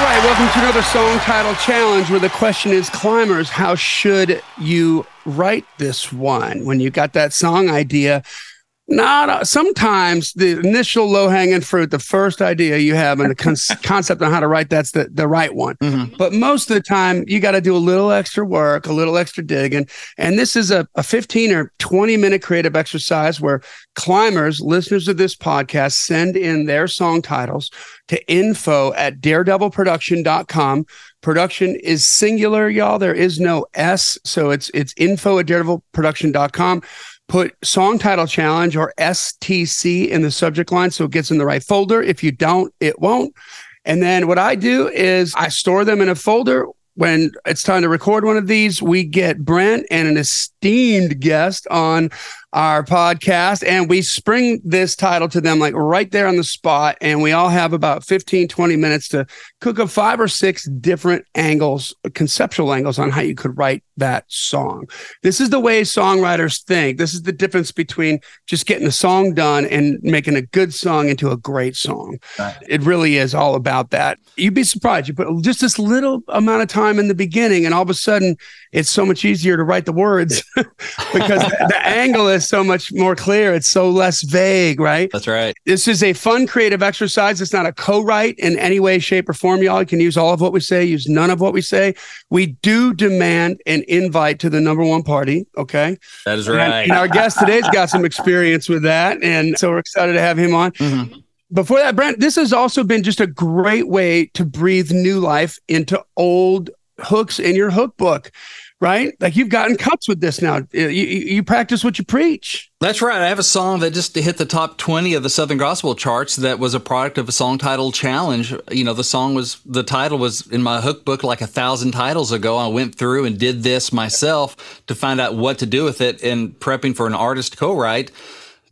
All right, welcome to another song title challenge where the question is climbers, how should you write this one? When you got that song idea, not sometimes the initial low hanging fruit, the first idea you have and the con- concept on how to write that's the, the right one. Mm-hmm. But most of the time, you got to do a little extra work, a little extra digging. And this is a, a 15 or 20 minute creative exercise where climbers, listeners of this podcast, send in their song titles to info at daredevilproduction.com. Production is singular, y'all. There is no S. So it's it's info at daredevilproduction.com put song title challenge or STC in the subject line so it gets in the right folder. If you don't, it won't. And then what I do is I store them in a folder. When it's time to record one of these, we get Brent and an esteemed guest on our podcast and we spring this title to them like right there on the spot and we all have about 15 20 minutes to cook up five or six different angles conceptual angles on how you could write that song. This is the way songwriters think. This is the difference between just getting a song done and making a good song into a great song. Right. it really is all about that. You'd be surprised. You put just this little amount of time in the beginning and all of a sudden it's so much easier to write the words because the, the angle is so much more clear. It's so less vague, right? That's right. This is a fun creative exercise. It's not a co-write in any way, shape, or form, y'all. You can use all of what we say, use none of what we say. We do demand an invite to the number one party. Okay. That is right. And, and our guest today's got some experience with that. And so we're excited to have him on. Mm-hmm before that, Brent, this has also been just a great way to breathe new life into old hooks in your hook book, right? Like you've gotten cuts with this now. You, you practice what you preach. That's right. I have a song that just hit the top 20 of the Southern Gospel charts that was a product of a song title challenge. You know, the song was, the title was in my hook book like a thousand titles ago. I went through and did this myself to find out what to do with it and prepping for an artist co write.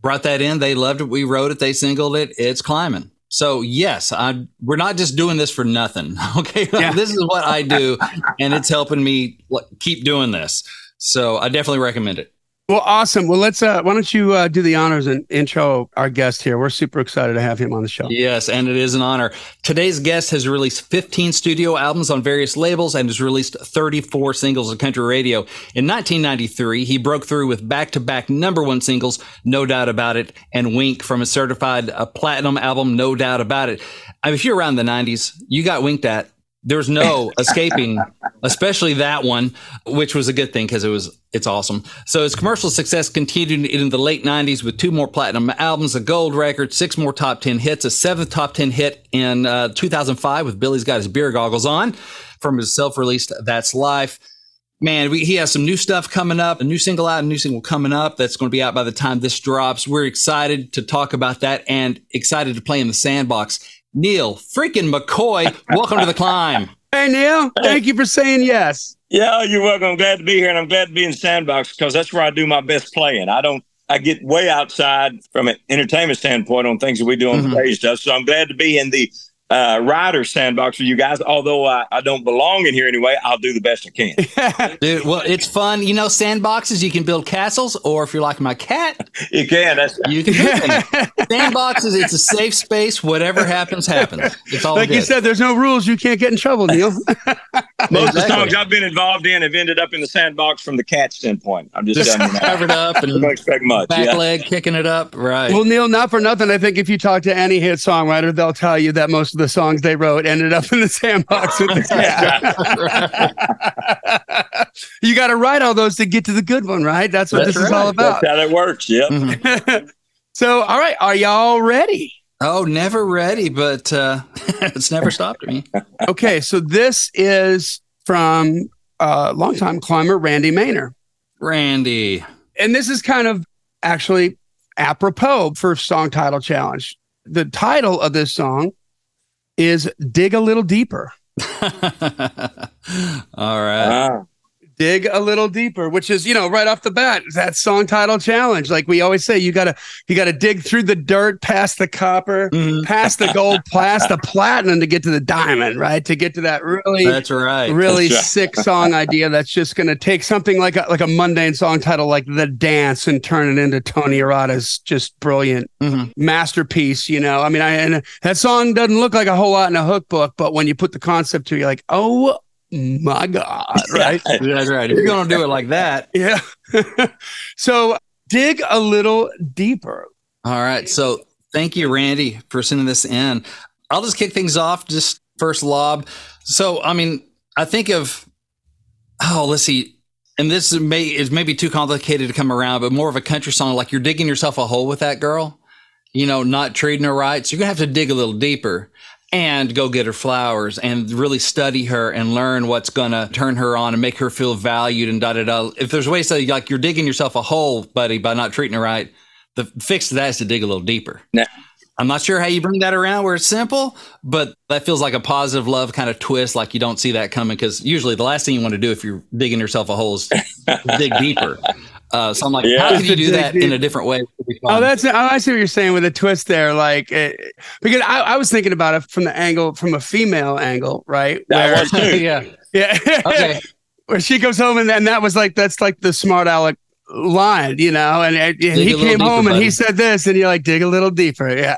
Brought that in. They loved it. We wrote it. They singled it. It's climbing. So yes, I we're not just doing this for nothing. Okay, yeah. this is what I do, and it's helping me keep doing this. So I definitely recommend it. Well, awesome. Well, let's. Uh, why don't you uh, do the honors and intro our guest here? We're super excited to have him on the show. Yes, and it is an honor. Today's guest has released 15 studio albums on various labels and has released 34 singles on country radio. In 1993, he broke through with back-to-back number one singles, "No Doubt About It" and "Wink" from his certified uh, platinum album, "No Doubt About It." I mean, if you're around the 90s, you got winked at there's no escaping, especially that one, which was a good thing because it was it's awesome. So his commercial success continued in the late '90s with two more platinum albums, a gold record, six more top ten hits, a seventh top ten hit in uh, 2005 with Billy's Got His Beer Goggles On from his self-released "That's Life." Man, we, he has some new stuff coming up, a new single out, a new single coming up that's going to be out by the time this drops. We're excited to talk about that and excited to play in the sandbox. Neal freaking McCoy, welcome to the climb. Hey, Neal, thank you for saying yes. Yeah, you're welcome. I'm glad to be here, and I'm glad to be in Sandbox because that's where I do my best playing. I don't, I get way outside from an entertainment standpoint on things that we do on mm-hmm. stage stuff. So I'm glad to be in the uh, rider sandbox for you guys. Although I, I don't belong in here anyway, I'll do the best I can. Dude, well, it's fun. You know, sandboxes, you can build castles, or if you're like my cat, you can. That's you can sandboxes. It's a safe space. Whatever happens, happens. It's all like good. you said. There's no rules. You can't get in trouble, Neal. Most exactly. of the songs I've been involved in have ended up in the sandbox from the cat standpoint. I'm just, just covered up and don't expect much. Back yeah. leg kicking it up, right? Well, Neal, not for nothing. I think if you talk to any hit songwriter, they'll tell you that most of the songs they wrote ended up in the sandbox with the cat. you got to write all those to get to the good one, right? That's what That's this right. is all about. That's how that works. Yep. Mm-hmm. so, all right, are y'all ready? Oh, never ready, but uh, it's never stopped me. okay, so this is from uh, longtime climber Randy Maynor. Randy. And this is kind of actually apropos for song title challenge. The title of this song is Dig a Little Deeper. All right. Wow. Dig a little deeper which is you know right off the bat that song title challenge like we always say you gotta you gotta dig through the dirt past the copper Mhm. past the gold past the platinum to get to the diamond right to get to that really That's right. really That's right. sick song idea that's just going to take something like a, like a mundane song title like the dance and turn it into tony arata's just brilliant Mhm. masterpiece you know i mean i and that song doesn't look like a whole lot in a hook book but when you put the concept to it, you're like oh my god right That's right. If you're gonna do it like that, yeah so dig a little deeper all right. So thank you, Randy, for sending this in. I'll just kick things off. Just first lob. So I mean, I think of oh, let's see. And this is may is maybe too complicated to come around, but more of a country song. Like you're digging yourself a hole with that girl, you know, not treating her right. So you're gonna have to dig a little deeper and go get her flowers and really study her and learn what's gonna turn her on and make her feel valued and da da da. If there's ways to like you're digging yourself a hole, buddy, by not treating her right, the fix to that is to dig a little deeper. Nah. I'm not sure how you bring that around where it's simple, but that feels like a positive love kind of twist. Like you don't see that coming because usually the last thing you want to do if you're digging yourself a hole is dig deeper. Uh, so I'm like, Yeah. how can you do that in a different way? Oh, that's oh, I see what you're saying with a twist there. Like, eh, because I, I was thinking about it from the angle, from a female angle, right? That was yeah. yeah. Okay. Where she comes home and then that was like that's like the smart aleck line, you know. And, and he little came deeper, home and he said this, and you're like, dig a little deeper. Yeah.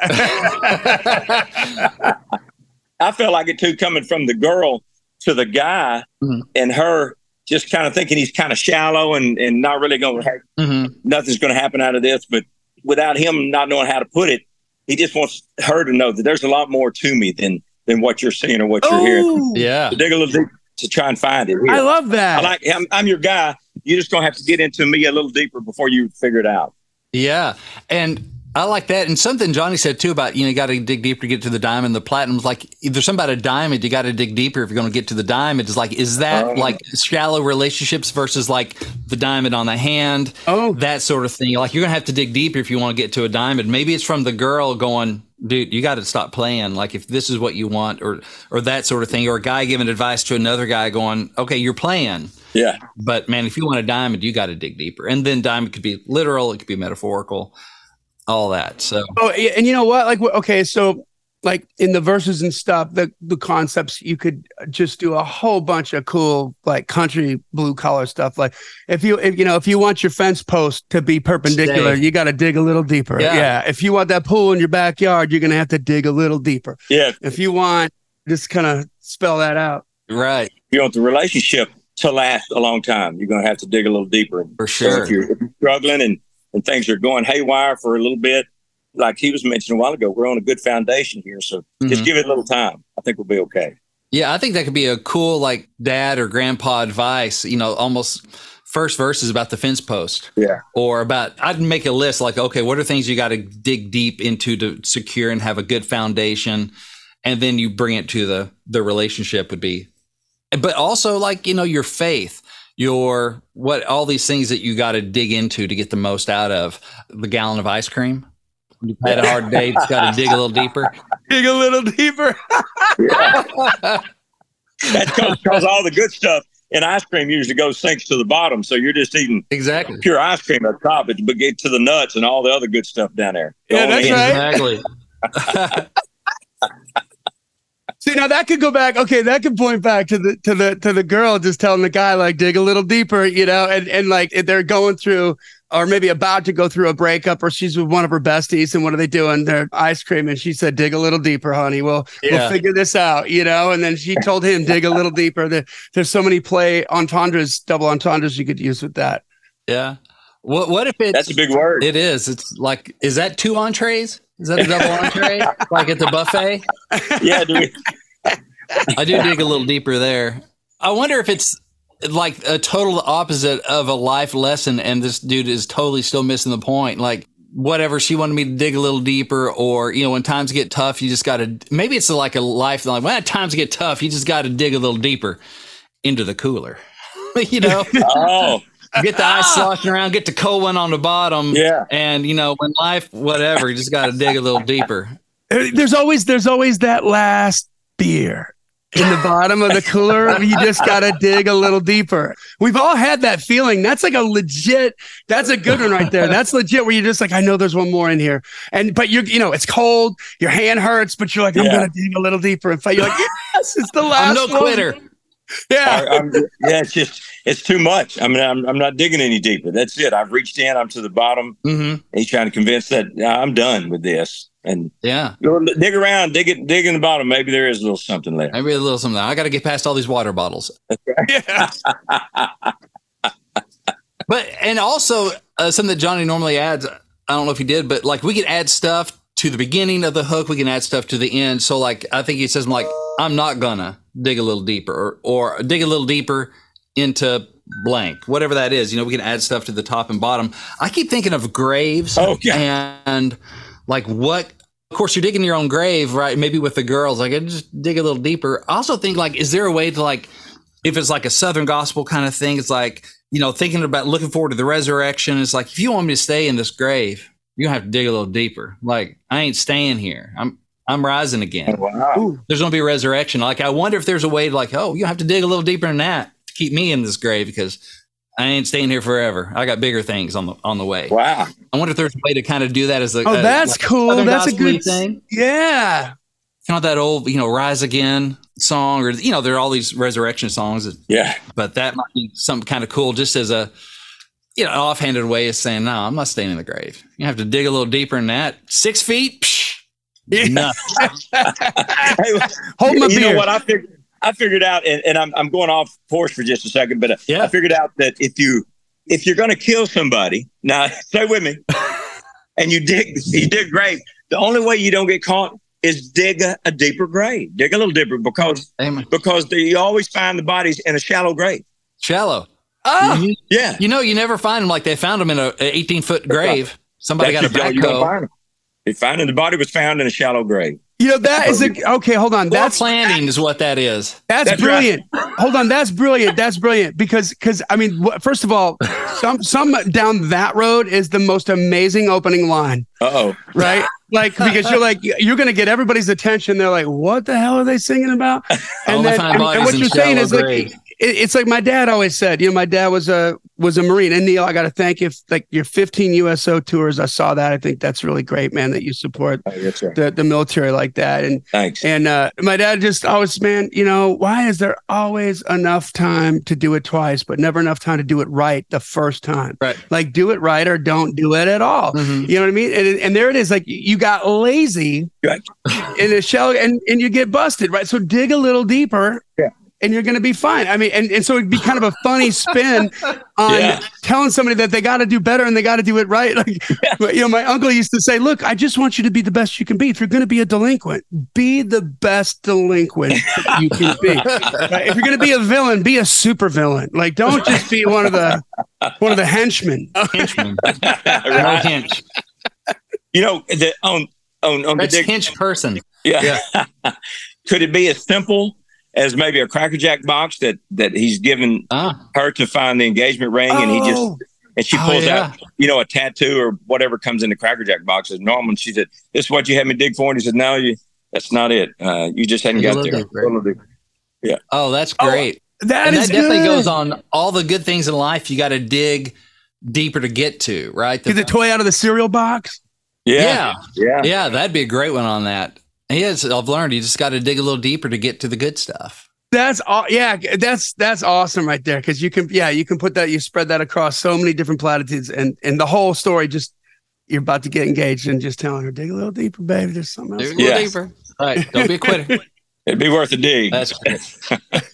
I felt like it too, coming from the girl to the guy, Mhm. and her just kind of thinking he's kind of shallow and and not really going. to hmm nothing's going to happen out of this. But without him not knowing how to put it, he just wants her to know that there's a lot more to me than than what you're seeing or what you're hearing. oh, Yeah. To dig a little deep to try and find it. Here. I love that. I like. I'm, I'm your guy. You're just going to have to get into me a little deeper before you figure it out. Yeah. And I like that. And something Johnny said too about, you know, you got to dig deeper to get to the diamond. The platinum's like, if there's something about a diamond, you got to dig deeper if you're going to get to the diamond. It's like, is that Oh. like shallow relationships versus like the diamond on the hand? oh, That sort of thing. Like, you're going to have to dig deeper if you want to get to a diamond. Maybe it's from the girl going, dude, you got to stop playing. Like, if this is what you want, or, or that sort of thing, or a guy giving advice to another guy going, okay, you're playing. Yeah. But man, if you want a diamond, you got to dig deeper. And then diamond could be literal, it could be metaphorical, all that. So oh, and you know what? Like, wh- okay, so like in the verses and stuff, the the concepts you could just do a whole bunch of cool like country blue collar stuff. Like if you if you know if you want your fence post to be perpendicular, Stay. you got to dig a little deeper. Yeah. Yeah. If you want that pool in your backyard, you're gonna have to dig a little deeper. Yeah. If you want, just kind of spell that out. right, you want the relationship to last a long time, you're going to have to dig a little deeper. for sure. if, you're, if you're struggling and, and things are going haywire for a little bit, like he was mentioning a while ago, we're on a good foundation here. So just Mhm. give it a little time. I think we'll be okay. Yeah, I think that could be a cool like dad or grandpa advice. You know, almost first verse is about the fence post. Yeah. Or about I'd make a list like, okay, what are things you got to dig deep into to secure and have a good foundation, and then you bring it to the the relationship would be, but also like you know your faith. Your what all these things that you got to dig into to get the most out of the gallon of ice cream. You've had a hard day, you got to dig a little deeper. Dig a little deeper. That's because all the good stuff in ice cream usually goes sinks to the bottom. So you're just eating Exactly. pure ice cream at the top, but but get to the nuts and all the other good stuff down there. Yeah, Go that's oh, right. Exactly. See now that could go back. Okay, that could point back to the to the to the girl just telling the guy like dig a little deeper, you know, and and like they're going through or maybe about to go through a breakup or she's with one of her besties and what are they doing? They're ice cream and she said dig a little deeper, honey. We'll Yeah. we'll figure this out, you know. And then she told him dig a little deeper. There, there's so many play entendres, double entendres you could use with that. Yeah. What what if it's That's a big word. it is. It's like is that two entrees? Is that a double entree? like at the buffet? yeah, do we, I do dig a little deeper there. I wonder if it's like a total opposite of a life lesson and this dude is totally still missing the point. Like whatever she wanted me to dig a little deeper or you know when times get tough you just got to maybe it's like a life like when times get tough you just got to dig a little deeper into the cooler. you know, oh, get the ice sloshing around, get the cold one on the bottom. yeah. And you know, when life, whatever, you just got to dig a little deeper. There's always there's always that last beer. in the bottom of the cooler. You just got to dig a little deeper. We've all had that feeling. That's like a legit, that's a good one right there. That's legit where you're just like, I know there's one more in here. And, but you're, you know, it's cold, your hand hurts, but you're like, I'm yeah. going to dig a little deeper and fight. You're like, yes, it's the last I'm no one. quitter. Yeah. I, yeah. It's just, it's too much. I mean, I'm, I'm not digging any deeper. That's it. I've reached in, I'm to the bottom. Mm-hmm. He's trying to convince that I'm done with this. And yeah, dig around, dig it, dig in the bottom. Maybe there is a little something there. Maybe a little something. I got to get past all these water bottles. Yeah. but and also uh, something that Johnny normally adds. I don't know if he did, but like we can add stuff to the beginning of the hook. We can add stuff to the end. So like I think he says I'm like I'm not gonna dig a little deeper or, or dig a little deeper into blank, whatever that is. You know, we can add stuff to the top and bottom. I keep thinking of graves. Oh, yeah. And like what of course you're digging your own grave right maybe with the girls like I just dig a little deeper i also think like is there a way to like if it's like a southern gospel kind of thing it's like you know thinking about looking forward to the resurrection it's like if you want me to stay in this grave you have to dig a little deeper like i ain't staying here i'm i'm rising again oh, wow. there's gonna be a resurrection like i wonder if there's a way to like oh you have to dig a little deeper than that to keep me in this grave because I ain't staying here forever. I got bigger things on the on the way. Wow. I wonder if there's a way to kind of do that as a oh, that's like cool. That's a good thing. Yeah. You know that old, you know, "Rise Again" song, or you know, there are all these resurrection songs. That, yeah. But that might be something kind of cool, just as a you know, offhanded way of saying, "No, I'm not staying in the grave." You have to dig a little deeper than that. Six feet. Psh, yeah. hey, Hold my you beer. know what I figured? I figured out, and, and I'm, I'm going off course for just a second, but uh, yeah. I figured out that if you if you're going to kill somebody, now stay with me, and you dig you dig grave, the only way you don't get caught is dig a, a deeper grave, dig a little deeper because Amen. because the, you always find the bodies in a shallow grave. Shallow. Oh, you, yeah. You know, you never find them like they found them in a 18 foot grave. Somebody That's got a you don't backhoe. find them. They found the body was found in a shallow grave. You know that is a okay. Hold on, Poor that's planning is what that is. that's, That's brilliant. hold on, that's brilliant. That's brilliant because because I mean, first of all, some some down that road is the most amazing opening line, Uh oh. right? Like because you're like you're gonna get everybody's attention. They're like, what the hell are they singing about? All they and, and what you're saying shallow is like grave. It, it's like my dad always said. You know, my dad was a was a marine. And Neal, I got to thank you. f- Like your 15 USO tours, I saw that. I think that's really great, man. That you support Oh, yes, the the military like that. And Thanks. and uh, my dad just always, man, you know, why is there always enough time to do it twice, but never enough time to do it right the first time? Right. Like, do it right or don't do it at all. Mhm. You know what I mean? And, and there it is. Like, you got lazy Right. in a shell and, and you get busted, right? So dig a little deeper. Yeah. And you're going to be fine. I mean, and, and so it'd be kind of a funny spin on Yeah. telling somebody that they got to do better and they got to do it right. Like, but, you know, my uncle used to say, "Look, I just want you to be the best you can be. If you're going to be a delinquent, be the best delinquent you can be. Right? If you're going to be a villain, be a super villain. Like, don't just be one of the one of the henchmen. Henchman. No Right. hinch. You know, the, on on on the That's dig, hinch person. yeah. Could it be as simple as maybe a Cracker Jack box that that he's given Ah, her to find the engagement ring, and he just Oh, and she Oh, pulls yeah. out, you know, a tattoo or whatever comes in the Cracker Jack box as normal. And she said, "This is what you had me dig for," and he said, "No, you that's not it. Uh, you just hadn't Dig a got there." deeper. Little oh, that's Oh, great. that and is that definitely good. goes on all the good things in life. You got to dig deeper to get to, right? Get the toy out of the cereal box. Yeah, yeah, yeah, yeah, that'd be a great one on that. Yes, I've learned you just got to dig a little deeper to get to the good stuff. That's all. Yeah, that's that's awesome right there because you can yeah you can put that you spread that across so many different platitudes and and the whole story just you're about to get engaged and just telling her dig a little deeper, baby. There's something else. Dig a little Yeah. deeper. Right. Don't be a quitter. it'd be worth a dig. That's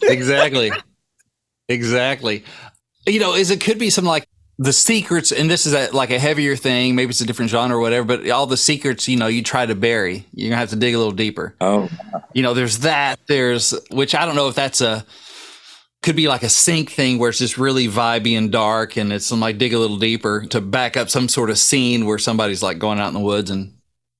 exactly, exactly. You know, is it could be something like the secrets, and this is a, like a heavier thing. Maybe it's a different genre or whatever. But all the secrets, you know, you try to bury. You're gonna have to dig a little deeper. oh, You know, there's that. There's which I don't know if that's a could be like a sync thing where it's just really vibey and dark, and it's like dig a little deeper to back up some sort of scene where somebody's like going out in the woods and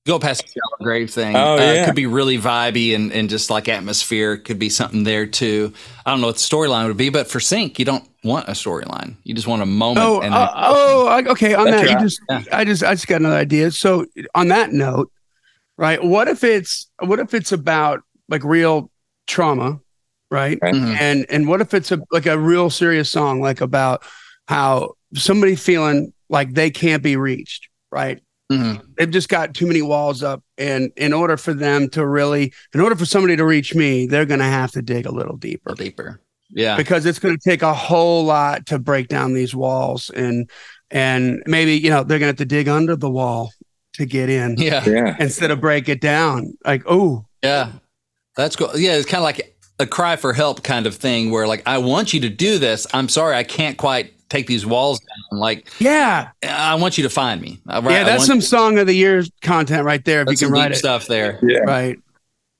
go past the shallow grave thing. Oh, Uh, yeah. It could be really vibey and, and just like atmosphere. Could be something there too. I don't know what the storyline would be, but for sync, you don't want a storyline. You just want a moment. Oh, and uh, oh, I- okay. On That's that, you just, Yeah. I just, I just got another idea. So, on that note, right? What if it's, what if it's about like real trauma, right? Right. Mhm. And and what if it's a like a real serious song, like about how somebody feeling like they can't be reached, right? Mhm. They've just got too many walls up, and in order for them to really, in order for somebody to reach me, they're going to have to dig a little deeper Deeper. Yeah. because it's going to take a whole lot to break down these walls, and and maybe you know they're going to have to dig under the wall to get in Yeah. Yeah. instead of break it down. Like, oh, Yeah. That's cool. Yeah. It's kind of like a cry for help kind of thing where, like, I want you to do this. I'm sorry. I can't quite take these walls down. Like, yeah, I want you to find me. I- yeah, that's want- some song of the year content right there. If that's you some can write deep it, stuff there. Yeah. right?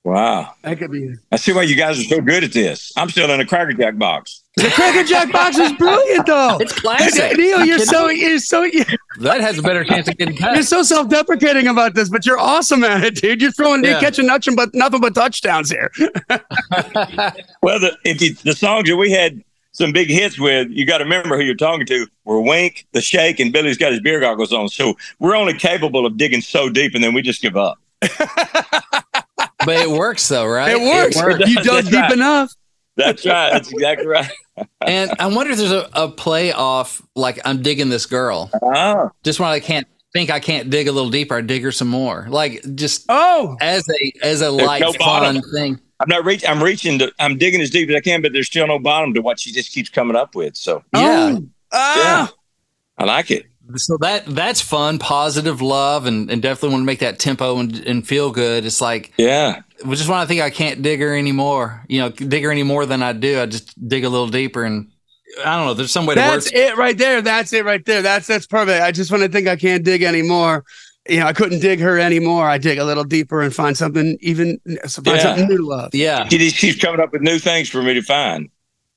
Wow. That could be. I see why you guys are so good at this. I'm still in a Cracker Jack box. The Cracker Jack box is brilliant, though. It's classic. Neal, you're so you're so you're that has a better chance of getting cut. You're so self-deprecating about this, but you're awesome at it, dude. You're throwing, Yeah. you're catching nothing but nothing but touchdowns here. Well, the, if you, the songs that we had some big hits with, you got to remember who you're talking to. We're Wink, The Shake, and Billy's got his beer goggles on. So we're only capable of digging so deep, and then we just give up. but it works though, right? It works. works. You dug That's deep right. enough. That's right. That's exactly right. And I wonder if there's a, a play off like I'm digging this girl. Ah, Just when I can't think I can't dig a little deeper, I dig her some more. Like just Oh, as a as a light no fun thing. I'm not reaching. I'm reaching. To, I'm digging as deep as I can, but there's still no bottom to what she just keeps coming up with. So Yeah. Oh. Ah. I like it. So that that's fun, positive love, and, and definitely want to make that tempo and, and feel good. It's like Yeah. We just when I think I can't dig her anymore, you know, dig her any more than I do, I just dig a little deeper and I don't know. There's some way to work. That's it right there. That's it right there. That's that's perfect. I just want to think I can't dig anymore. You know, I couldn't dig her anymore. I dig a little deeper and find something even find Yeah. something new to love. Yeah, She just keeps coming up with new things for me to find.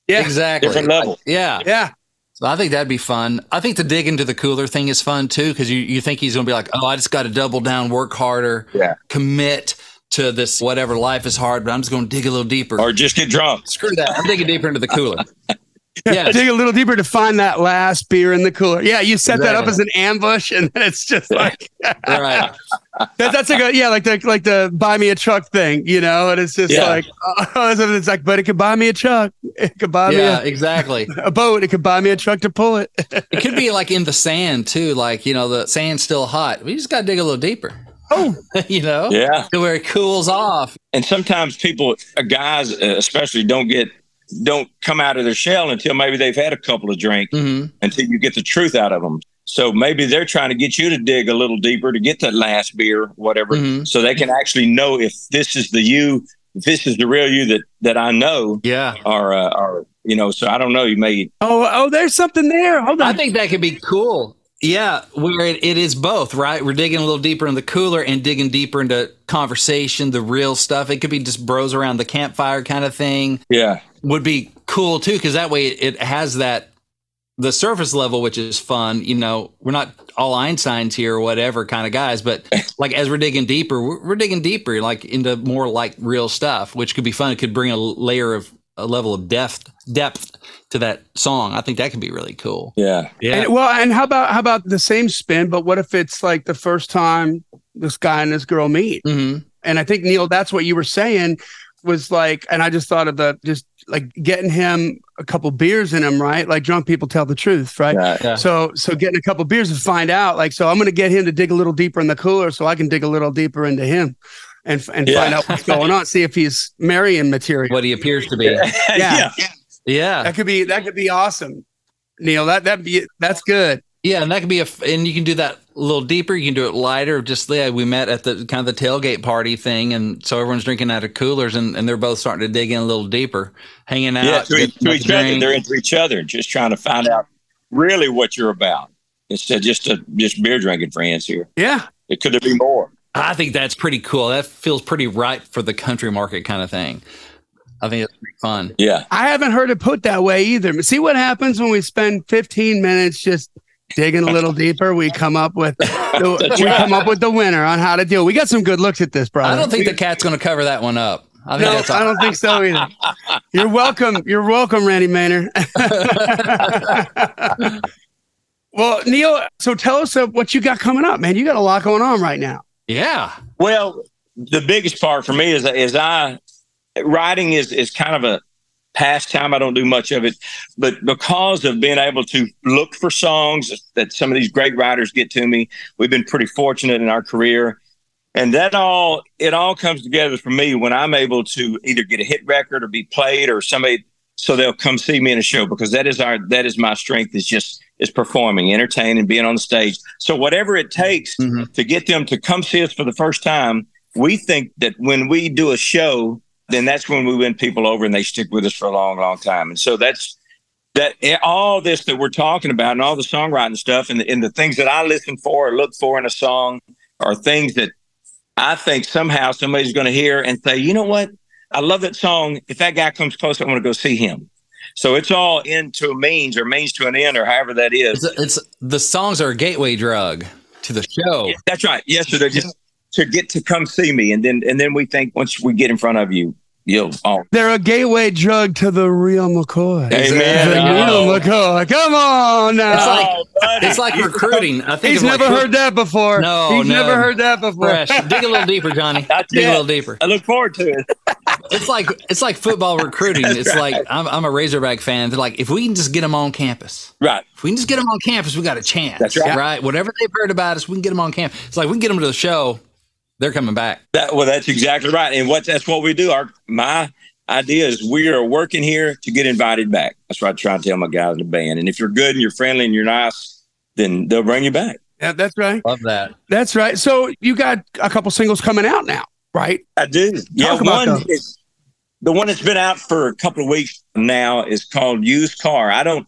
Yeah. exactly. Different level. Yeah. Yeah. So I think that'd be fun. I think the dig into the cooler thing is fun too because you, you think he's going to be like, oh, I just got to double down, work harder, Yeah. commit to this whatever life is hard, but I'm just going to dig a little deeper. Or just get drunk. Screw that. I'm digging deeper into the cooler. Yeah. Dig a little deeper to find that last beer in the cooler. Yeah, you set that up as an ambush, and then it's just like right. that, that's like a yeah, like the like the buy me a truck thing, you know. And it's just Yeah. like oh, it's like, but it could buy me a truck, it could buy Yeah, me exactly. a, a boat, it could buy me a truck to pull it. It could be like in the sand too. Like, you know, the sand's still hot. We just got to dig a little deeper, oh, you know, Yeah. to where it cools off. And sometimes people, uh, guys uh, especially, don't get don't come out of their shell until maybe they've had a couple of drinks hmm until you get the truth out of them. So maybe they're trying to get you to dig a little deeper to get that last beer, whatever, Mhm. so they can actually know if this is the you, if this is the real you that that I know, Yeah. or uh, or you know. So I don't know. You may oh, oh, there's something there. Hold on. I think that could be cool. Yeah, where it, it is both, right? We're digging a little deeper in the cooler and digging deeper into conversation, the real stuff. It could be just bros around the campfire kind of thing. yeah Would be cool too, because that way it has that the surface level, which is fun. You know, we're not all Einsteins here or whatever kind of guys, but like as we're digging deeper, we're, we're digging deeper, like into more like real stuff, which could be fun. It could bring a layer of a level of depth depth to that song. I think that could be really cool. yeah Yeah. And, well, and how about how about the same spin? But what if it's like the first time this guy and this girl meet? hmm And I think Neal, that's what you were saying was like, and I just thought of the just like getting him a couple beers in him, right? Like drunk people tell the truth, right? yeah Yeah. So so getting a couple beers to find out, like, so I'm gonna get him to dig a little deeper in the cooler so I can dig a little deeper into him and and Yeah. find out what's going on, see if he's marrying material. What he appears to be. Yeah. Yeah. That could be that could be awesome. Neal, that that be that's good. Yeah, and that could be a, and you can do that a little deeper. You can do it lighter. Just yeah, we met at the kind of the tailgate party thing, and so everyone's drinking out of coolers, and, and they're both starting to dig in a little deeper, hanging out. yeah to, getting to each to other. They're into each other, just trying to find out really what you're about instead of just a, just beer drinking friends here. Yeah. It could there be more? I think that's pretty cool. That feels pretty right for the country market kind of thing. I think it's pretty fun. Yeah. I haven't heard it put that way either. See what happens when we spend 15 minutes just digging a little deeper. We come up with the, we come up with the winner on how to deal. We got some good looks at this, brother. I don't think the cat's going to cover that one up. I think no, that's I don't think so either. You're welcome. You're welcome, Randy Maynor. well, Neal, so tell us uh, what you got coming up, man. You got a lot going on right now. yeah. Well, the biggest part for me is is I writing is is kind of a pastime. I don't do much of it, but because of being able to look for songs that some of these great writers get to me, we've been pretty fortunate in our career. And that all, it all comes together for me when I'm able to either get a hit record or be played or somebody, so they'll come see me in a show because that is our, that is my strength is just, is performing, entertaining, being on the stage. So whatever it takes mm-hmm. to get them to come see us for the first time, we think that when we do a show, then that's when we win people over and they stick with us for a long, long time. And so that's that eh, all this that we're talking about and all the songwriting stuff and the, and the things that I listen for or look for in a song are things that I think somehow somebody's going to hear and say, you know what? I love that song. If that guy comes close, I want to go see him. So it's all into a means or means to an end or however that is. It's, it's the songs are a gateway drug to the show. Yeah, that's right. Yes, so they're just to get to come see me, and then and then we think once we get in front of you, you'll. Oh. They're a gateway drug to the real McCoy. Amen. The oh. real McCoy. Come on now. It's like, oh, it's like recruiting. I think he's never like, heard that before. No, he's no. never heard that before. Fresh. Dig a little deeper, Johnny. Dig yet. a little deeper. I look forward to it. it's like it's like football recruiting. That's it's right. like I'm, I'm, a Razorback fan. They're like, if we can just get them on campus, right? If we can just get them on campus, we got a chance. That's right. Right. Whatever they've heard about us, we can get them on campus. It's like we can get them to the show. They're coming back. That, well, that's exactly right. And what that's what we do. Our my idea is we are working here to get invited back. That's what I try to tell my guys in the band. And if you're good and you're friendly and you're nice, then they'll bring you back. Yeah, that's right. Love that. That's right. So you got a couple singles coming out now, right? I do. Talk yeah, one is the one that's been out for a couple of weeks now is called Used Car. I don't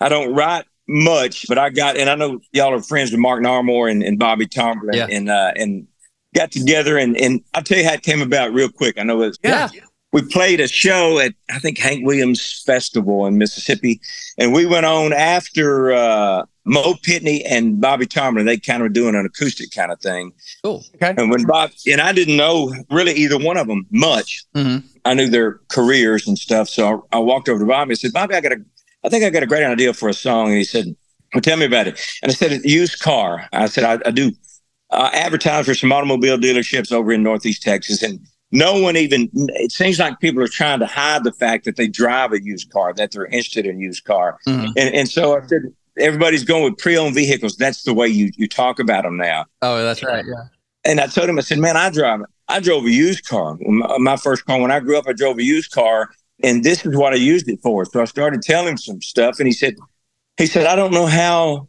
I don't write much, but I got and I know y'all are friends with Mark Narmore and, and Bobby Tomberlin yeah. and uh, and got together and and I'll tell you how it came about real quick. I know it's yeah. We played a show at I think Hank Williams Festival in Mississippi, and we went on after uh, Mo Pitney and Bobby Tomberlin. They kind of were doing an acoustic kind of thing. Cool. Okay. And when Bob and I didn't know really either one of them much. Mm-hmm. I knew their careers and stuff, so I, I walked over to Bobby and said, "Bobby, I got a, I think I got a great idea for a song." And he said, "Well, tell me about it." And I said, "Used car." I said, "I, I do." Uh, advertise for some automobile dealerships over in Northeast Texas, and no one even. It seems like people are trying to hide the fact that they drive a used car, that they're interested in used car, mm-hmm. and and so I said everybody's going with pre-owned vehicles. That's the way you you talk about them now. Oh, that's right. Yeah. And I told him, I said, man, I drive. I drove a used car. My, my first car when I grew up, I drove a used car, and this is what I used it for. So I started telling him some stuff, and he said, he said, I don't know how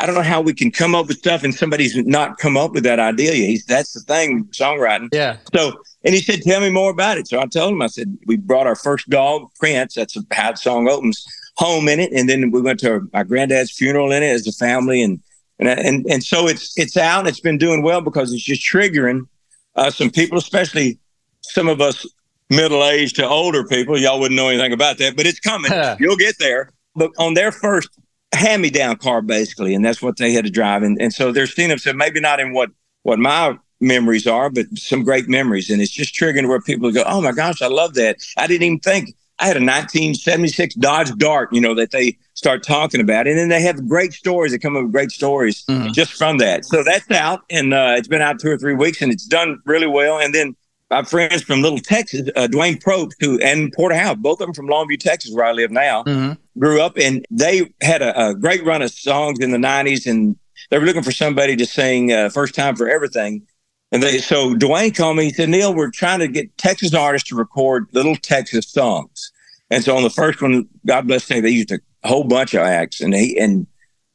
I don't know how we can come up with stuff and somebody's not come up with that idea. Yet. He's that's the thing, songwriting. Yeah. So and he said, Tell me more about it. So I told him, I said, We brought our first dog, Prince, that's how the song opens, home in it. And then we went to my granddad's funeral in it as a family. And and and, and so it's it's out and it's been doing well because it's just triggering uh, some people, especially some of us middle aged to older people. Y'all wouldn't know anything about that, but it's coming. You'll get there. But on their first hand me down car basically, and that's what they had to drive. And and so they're seeing them. So maybe not in what what my memories are, but some great memories. And it's just triggering where people go, "Oh my gosh, I love that." I didn't even think I had a 1976 Dodge Dart, you know, that they start talking about, and then they have great stories that come up with great stories mm-hmm. just from that. So that's out, and uh, it's been out two or three weeks, and it's done really well. And then my friends from Little Texas, uh, Dwayne Probst, who and Porter Howell, both of them from Longview, Texas, where I live now, mm-hmm. grew up, and they had a, a, great run of songs in the '90s, and they were looking for somebody to sing uh, "First Time for Everything." And they so Dwayne called me. He said, "Neal, we're trying to get Texas artists to record Little Texas songs." And so on the first one, God bless them, they used a whole bunch of acts, and he and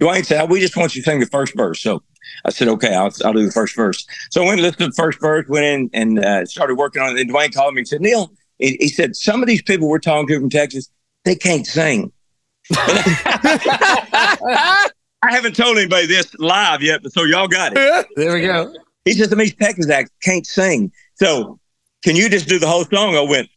Dwayne said, "We just want you to sing the first verse." So I said, okay, I'll, I'll do the first verse. So I went and listened to the first verse, went in and uh, started working on it. And Dwayne called me and said, Neal, he, he, said, some of these people we're talking to from Texas, they can't sing. I haven't told anybody this live yet, but so y'all got it. There we go. He some of these Texas acts can't sing. So can you just do the whole song? I went,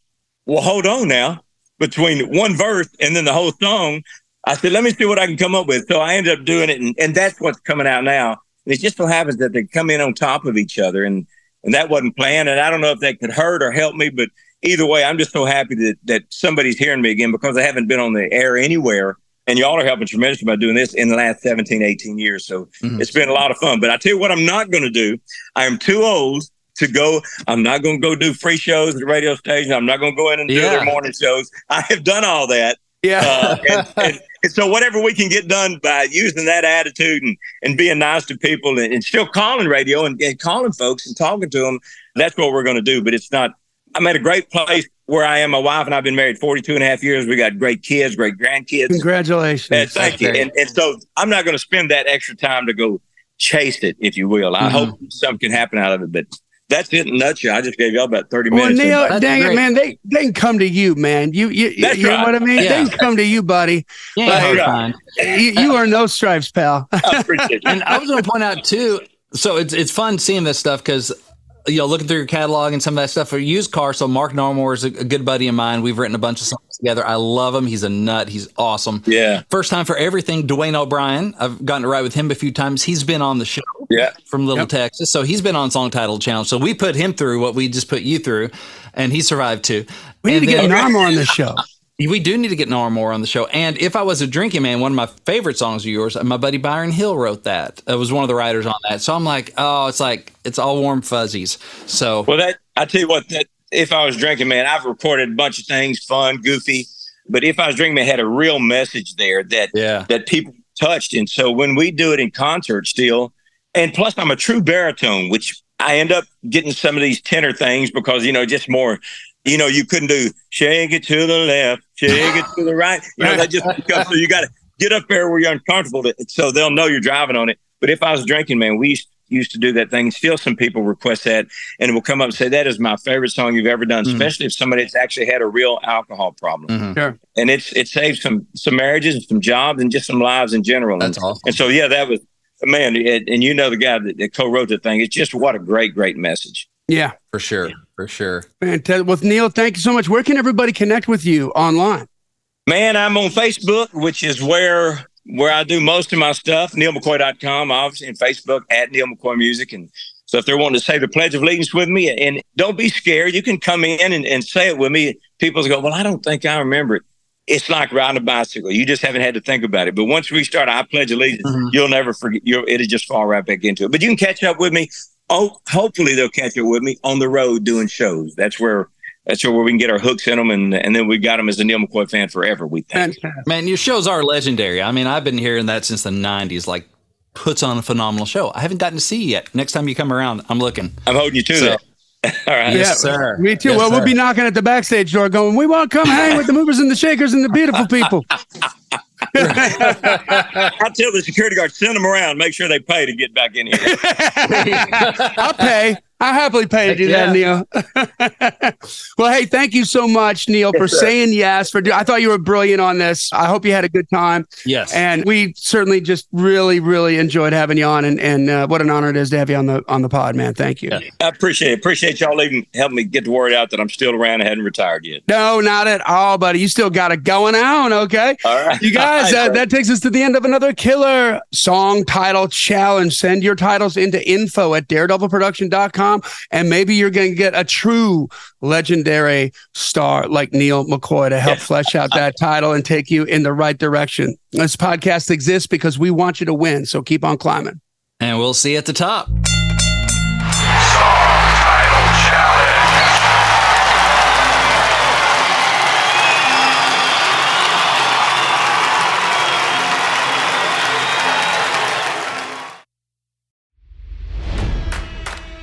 well, hold on now. Between one verse and then the whole song, I said, let me see what I can come up with. So I ended up doing it, and, and that's what's coming out now. And it just so happens that they come in on top of each other, and and that wasn't planned. And I don't know if that could hurt or help me, but either way, I'm just so happy that that somebody's hearing me again because I haven't been on the air anywhere. And y'all are helping tremendously by doing this in the last 17, 18 years. So mm-hmm. it's been a lot of fun. But I tell you what, I'm not going to do. I am too old to go. I'm not going to go do free shows at the radio station. I'm not going to go in and do Yeah. their morning shows. I have done all that. Yeah. Uh, and, and, and so whatever we can get done by using that attitude and, and being nice to people and, and still calling radio and, and calling folks and talking to them, that's what we're going to do. But it's not, I'm at a great place where I am. My wife and I've been married 42 and a half years. We got great kids, great grandkids. Congratulations. And thank you. And, and so I'm not going to spend that extra time to go chase it, if you will. I Mhm. hope something can happen out of it, but that's it in a nutshell. I just gave y'all about 30 Well, minutes. Neil, That's dang it, man. They they can come to you, man. You you, you That's you know what I mean? Yeah. They can come to you, buddy. Yeah, Right. you're fine. You, you earn those stripes, pal. I appreciate you. And I was going to point out too. So it's it's fun seeing this stuff because you know looking through your catalog and some of that stuff for used cars. So Mark Narmore is a, a good buddy of mine. We've written a bunch of songs together. I love him. He's a nut. He's awesome. Yeah. First time for everything. Dwayne O'Brien. I've gotten to write with him a few times. He's been on the show Yeah. from Little Yep. Texas. So he's been on Song Title Challenge. So we put him through what we just put you through, and he survived too. We need And to get then- Narmore on this show. We do need to get Narmore on the show. And if I was a drinking man, one of my favorite songs of yours, my buddy Byron Hill wrote that. It was one of the writers on that. So I'm like, oh, it's like it's all warm fuzzies. So Well, that I tell you what, that if I was drinking, man, I've recorded a bunch of things, fun, goofy. But if I was drinking, man, had a real message there that yeah, that people touched. And so when we do it in concert still, and plus I'm a true baritone, which I end up getting some of these tenor things because, you know, just more, you know, you couldn't do shake it to the left, shake it to the right. You know, that just becomes, so you got to get up there where you're uncomfortable to, so they'll know you're driving on it. But if I was drinking, man, we used, used to do that thing. Still, some people request that and it will come up and say, that is my favorite song you've ever done, Mhm. especially if somebody that's actually had a real alcohol problem Mhm. Sure. and it's it saves some some marriages and some jobs and just some lives in general. that's and, awesome. and so yeah, that was man, it, and you know the guy that, that co-wrote the thing. It's just what a great, great message. Yeah. For sure, for sure. Fantastic. Well, Neal, thank you so much. Where can everybody connect with you online? Man, I'm on Facebook, which is where where I do most of my stuff. NealMcCoy.com, obviously, and Facebook at Neal McCoy Music. And so if they're wanting to say the Pledge of Allegiance with me, and don't be scared, you can come in and, and say it with me. People go, Well, I don't think I remember it. It's like riding a bicycle. You just haven't had to think about it. But once we start, I pledge allegiance, Mhm. you'll never forget. You'll, it'll just fall right back into it. But you can catch up with me. Oh, hopefully they'll catch up with me on the road doing shows. That's where that's where we can get our hooks in them, and and then we got them as a Neal McCoy fan forever. We think. Man, your shows are legendary. I mean, I've been hearing that since the '90s. Like, puts on a phenomenal show. I haven't gotten to see you yet. Next time you come around, I'm looking. I'm holding you to So- that. All right. Yes, Yeah, sir. Me too. Yes, well, we'll be knocking at the backstage door going, we want to come hang with the movers and the shakers and the beautiful people. I tell the security guard send them around, make sure they pay to get back in here. I'll pay. I happily pay to do that, Neal. well, hey, thank you so much, Neal, for sir. saying yes. For do- I thought you were brilliant on this. I hope you had a good time, Yes. and we certainly just really, really enjoyed having you on. And, and uh, what an honor it is to have you on the on the pod, man. Thank you. Yeah. I appreciate it. Appreciate y'all even helping me get the word out that I'm still around and hadn't retired yet. No, not at all, buddy. You still got it going on, okay? All right. You guys, uh, that takes us to the end of another killer song title challenge. Send your titles into info at daredevilproduction.com, and maybe you're going to get a true legendary star like Neal McCoy to help flesh out that title and take you in the right direction. This podcast exists because we want you to win, so keep on climbing. and we'll see you at the top.